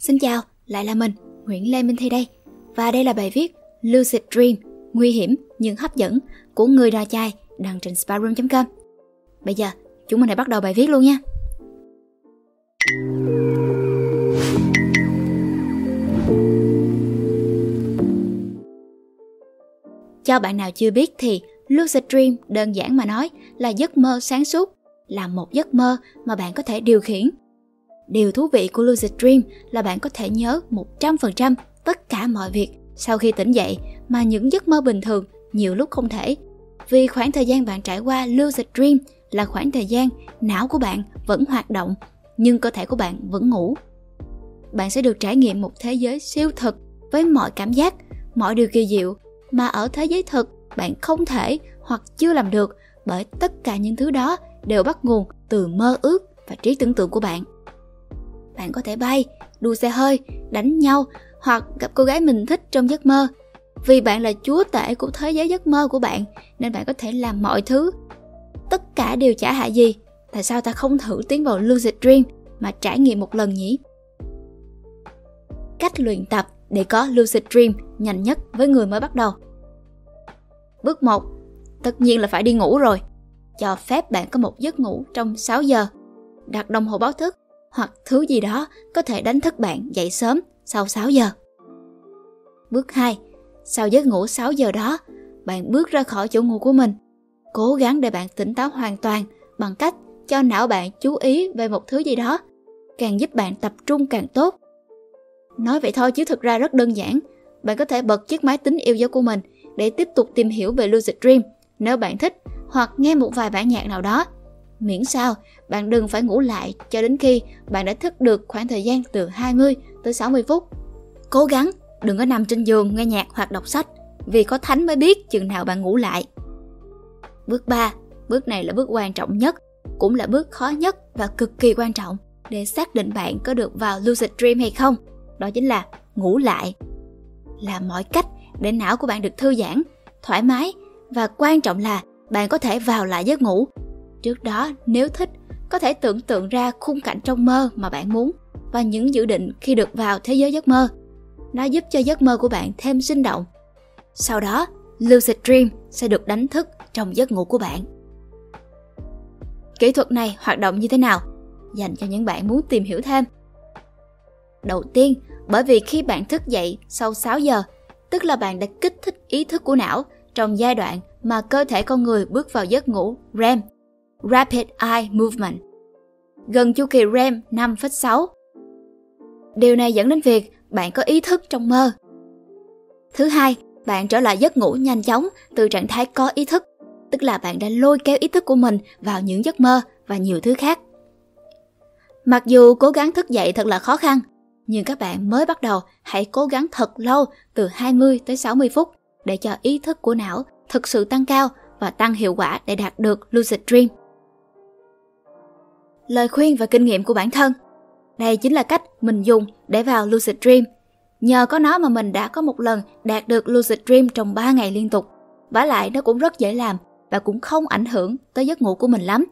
Xin chào, lại là mình, Nguyễn Lê Minh Thi đây. Và đây là bài viết Lucid Dream, nguy hiểm nhưng hấp dẫn của người đò chai đăng trên sparoom.com. Bây giờ, chúng mình hãy bắt đầu bài viết luôn nha. Cho bạn nào chưa biết thì Lucid Dream đơn giản mà nói là giấc mơ sáng suốt, là một giấc mơ mà bạn có thể điều khiển. Điều thú vị của Lucid Dream là bạn có thể nhớ 100% tất cả mọi việc sau khi tỉnh dậy mà những giấc mơ bình thường nhiều lúc không thể. Vì khoảng thời gian bạn trải qua Lucid Dream là khoảng thời gian não của bạn vẫn hoạt động nhưng cơ thể của bạn vẫn ngủ. Bạn sẽ được trải nghiệm một thế giới siêu thực với mọi cảm giác, mọi điều kỳ diệu mà ở thế giới thực bạn không thể hoặc chưa làm được bởi tất cả những thứ đó đều bắt nguồn từ mơ ước và trí tưởng tượng của bạn. Bạn có thể bay, đua xe hơi, đánh nhau hoặc gặp cô gái mình thích trong giấc mơ. Vì bạn là chúa tể của thế giới giấc mơ của bạn nên bạn có thể làm mọi thứ. Tất cả đều chả hại gì. Tại sao ta không thử tiến vào Lucid Dream mà trải nghiệm một lần nhỉ? Cách luyện tập để có Lucid Dream nhanh nhất với người mới bắt đầu. Bước 1. Tất nhiên là phải đi ngủ rồi. Cho phép bạn có một giấc ngủ trong 6 giờ. Đặt đồng hồ báo thức hoặc thứ gì đó có thể đánh thức bạn dậy sớm sau 6 giờ. Bước 2. Sau giấc ngủ 6 giờ đó, bạn bước ra khỏi chỗ ngủ của mình. Cố gắng để bạn tỉnh táo hoàn toàn bằng cách cho não bạn chú ý về một thứ gì đó. Càng giúp bạn tập trung càng tốt. Nói vậy thôi chứ thực ra rất đơn giản. Bạn có thể bật chiếc máy tính yêu dấu của mình để tiếp tục tìm hiểu về Lucid Dream nếu bạn thích hoặc nghe một vài bản nhạc nào đó. Miễn sao bạn đừng phải ngủ lại cho đến khi bạn đã thức được khoảng thời gian từ 20 tới 60 phút. Cố gắng đừng có nằm trên giường nghe nhạc hoặc đọc sách vì có thánh mới biết chừng nào bạn ngủ lại. Bước 3, bước này là bước quan trọng nhất, cũng là bước khó nhất và cực kỳ quan trọng để xác định bạn có được vào lucid dream hay không. Đó chính là ngủ lại. là mọi cách để não của bạn được thư giãn, thoải mái và quan trọng là bạn có thể vào lại giấc ngủ. Trước đó, nếu thích, có thể tưởng tượng ra khung cảnh trong mơ mà bạn muốn và những dự định khi được vào thế giới giấc mơ. Nó giúp cho giấc mơ của bạn thêm sinh động. Sau đó, Lucid Dream sẽ được đánh thức trong giấc ngủ của bạn. Kỹ thuật này hoạt động như thế nào? Dành cho những bạn muốn tìm hiểu thêm. Đầu tiên, bởi vì khi bạn thức dậy sau 6 giờ, tức là bạn đã kích thích ý thức của não trong giai đoạn mà cơ thể con người bước vào giấc ngủ REM, Rapid Eye Movement, gần chu kỳ REM 5,6. Điều này dẫn đến việc bạn có ý thức trong mơ. Thứ hai, bạn trở lại giấc ngủ nhanh chóng từ trạng thái có ý thức, tức là bạn đã lôi kéo ý thức của mình vào những giấc mơ và nhiều thứ khác. Mặc dù cố gắng thức dậy thật là khó khăn, nhưng các bạn mới bắt đầu hãy cố gắng thật lâu từ 20 tới 60 phút để cho ý thức của não thực sự tăng cao và tăng hiệu quả để đạt được lucid dream. Lời khuyên và kinh nghiệm của bản thân Đây chính là cách mình dùng để vào lucid dream. Nhờ có nó mà mình đã có một lần đạt được lucid dream trong 3 ngày liên tục. Vả lại nó cũng rất dễ làm và cũng không ảnh hưởng tới giấc ngủ của mình lắm.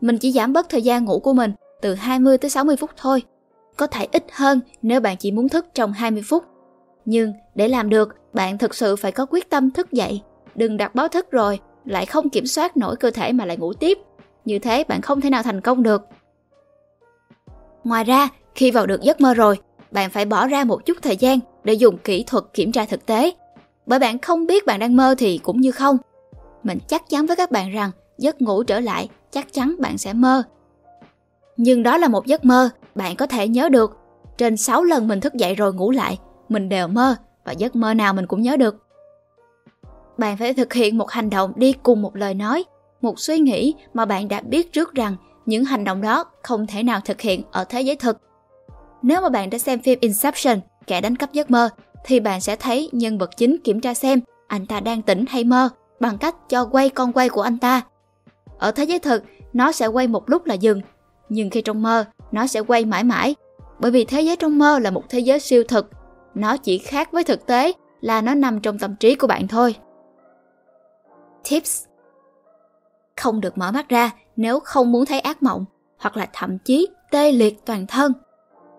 Mình chỉ giảm bớt thời gian ngủ của mình từ 20 tới 60 phút thôi. Có thể ít hơn nếu bạn chỉ muốn thức trong 20 phút. Nhưng để làm được, bạn thực sự phải có quyết tâm thức dậy. Đừng đặt báo thức rồi, lại không kiểm soát nổi cơ thể mà lại ngủ tiếp. Như thế bạn không thể nào thành công được. Ngoài ra, khi vào được giấc mơ rồi, bạn phải bỏ ra một chút thời gian để dùng kỹ thuật kiểm tra thực tế. Bởi bạn không biết bạn đang mơ thì cũng như không. Mình chắc chắn với các bạn rằng giấc ngủ trở lại chắc chắn bạn sẽ mơ. Nhưng đó là một giấc mơ, bạn có thể nhớ được. Trên 6 lần mình thức dậy rồi ngủ lại, mình đều mơ và giấc mơ nào mình cũng nhớ được. Bạn phải thực hiện một hành động đi cùng một lời nói, một suy nghĩ mà bạn đã biết trước rằng những hành động đó không thể nào thực hiện ở thế giới thực. Nếu mà bạn đã xem phim Inception, kẻ đánh cắp giấc mơ, thì bạn sẽ thấy nhân vật chính kiểm tra xem anh ta đang tỉnh hay mơ bằng cách cho quay con quay của anh ta. Ở thế giới thực, nó sẽ quay một lúc là dừng, nhưng khi trong mơ, nó sẽ quay mãi mãi, bởi vì thế giới trong mơ là một thế giới siêu thực. Nó chỉ khác với thực tế là nó nằm trong tâm trí của bạn thôi. Tips không được mở mắt ra nếu không muốn thấy ác mộng hoặc là thậm chí tê liệt toàn thân.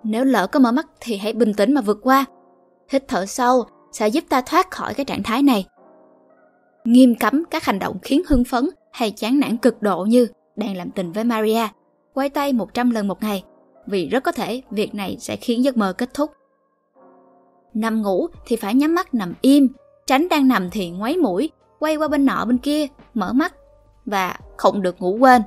Nếu lỡ có mở mắt thì hãy bình tĩnh mà vượt qua. Hít thở sâu sẽ giúp ta thoát khỏi cái trạng thái này. Nghiêm cấm các hành động khiến hưng phấn hay chán nản cực độ như đang làm tình với Maria, quay tay 100 lần một ngày, vì rất có thể việc này sẽ khiến giấc mơ kết thúc. Nằm ngủ thì phải nhắm mắt nằm im, tránh đang nằm thì ngoáy mũi, quay qua bên nọ bên kia, mở mắt và không được ngủ quên.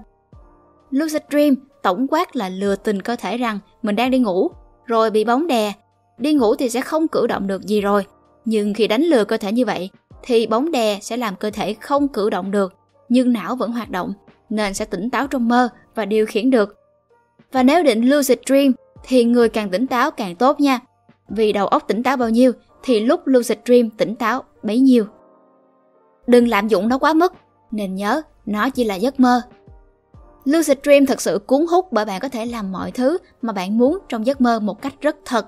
Lucid Dream tổng quát là lừa tình cơ thể rằng mình đang đi ngủ, rồi bị bóng đè. Đi ngủ thì sẽ không cử động được gì rồi. Nhưng khi đánh lừa cơ thể như vậy, thì bóng đè sẽ làm cơ thể không cử động được, nhưng não vẫn hoạt động, nên sẽ tỉnh táo trong mơ và điều khiển được. Và nếu định lucid dream thì người càng tỉnh táo càng tốt nha. Vì đầu óc tỉnh táo bao nhiêu thì lúc lucid dream tỉnh táo bấy nhiêu. Đừng lạm dụng nó quá mức, nên nhớ nó chỉ là giấc mơ. Lucid Dream thật sự cuốn hút bởi bạn có thể làm mọi thứ mà bạn muốn trong giấc mơ một cách rất thật.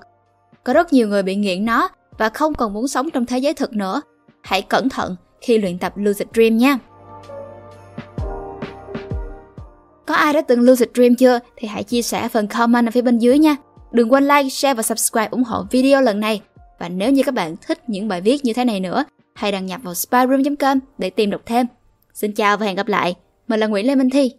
Có rất nhiều người bị nghiện nó và không còn muốn sống trong thế giới thực nữa. Hãy cẩn thận khi luyện tập Lucid Dream nha. Có ai đã từng Lucid Dream chưa thì hãy chia sẻ phần comment ở phía bên dưới nha. Đừng quên like, share và subscribe ủng hộ video lần này. Và nếu như các bạn thích những bài viết như thế này nữa, hãy đăng nhập vào spyroom.com để tìm đọc thêm. Xin chào và hẹn gặp lại. Mình là Nguyễn Lê Minh Thi.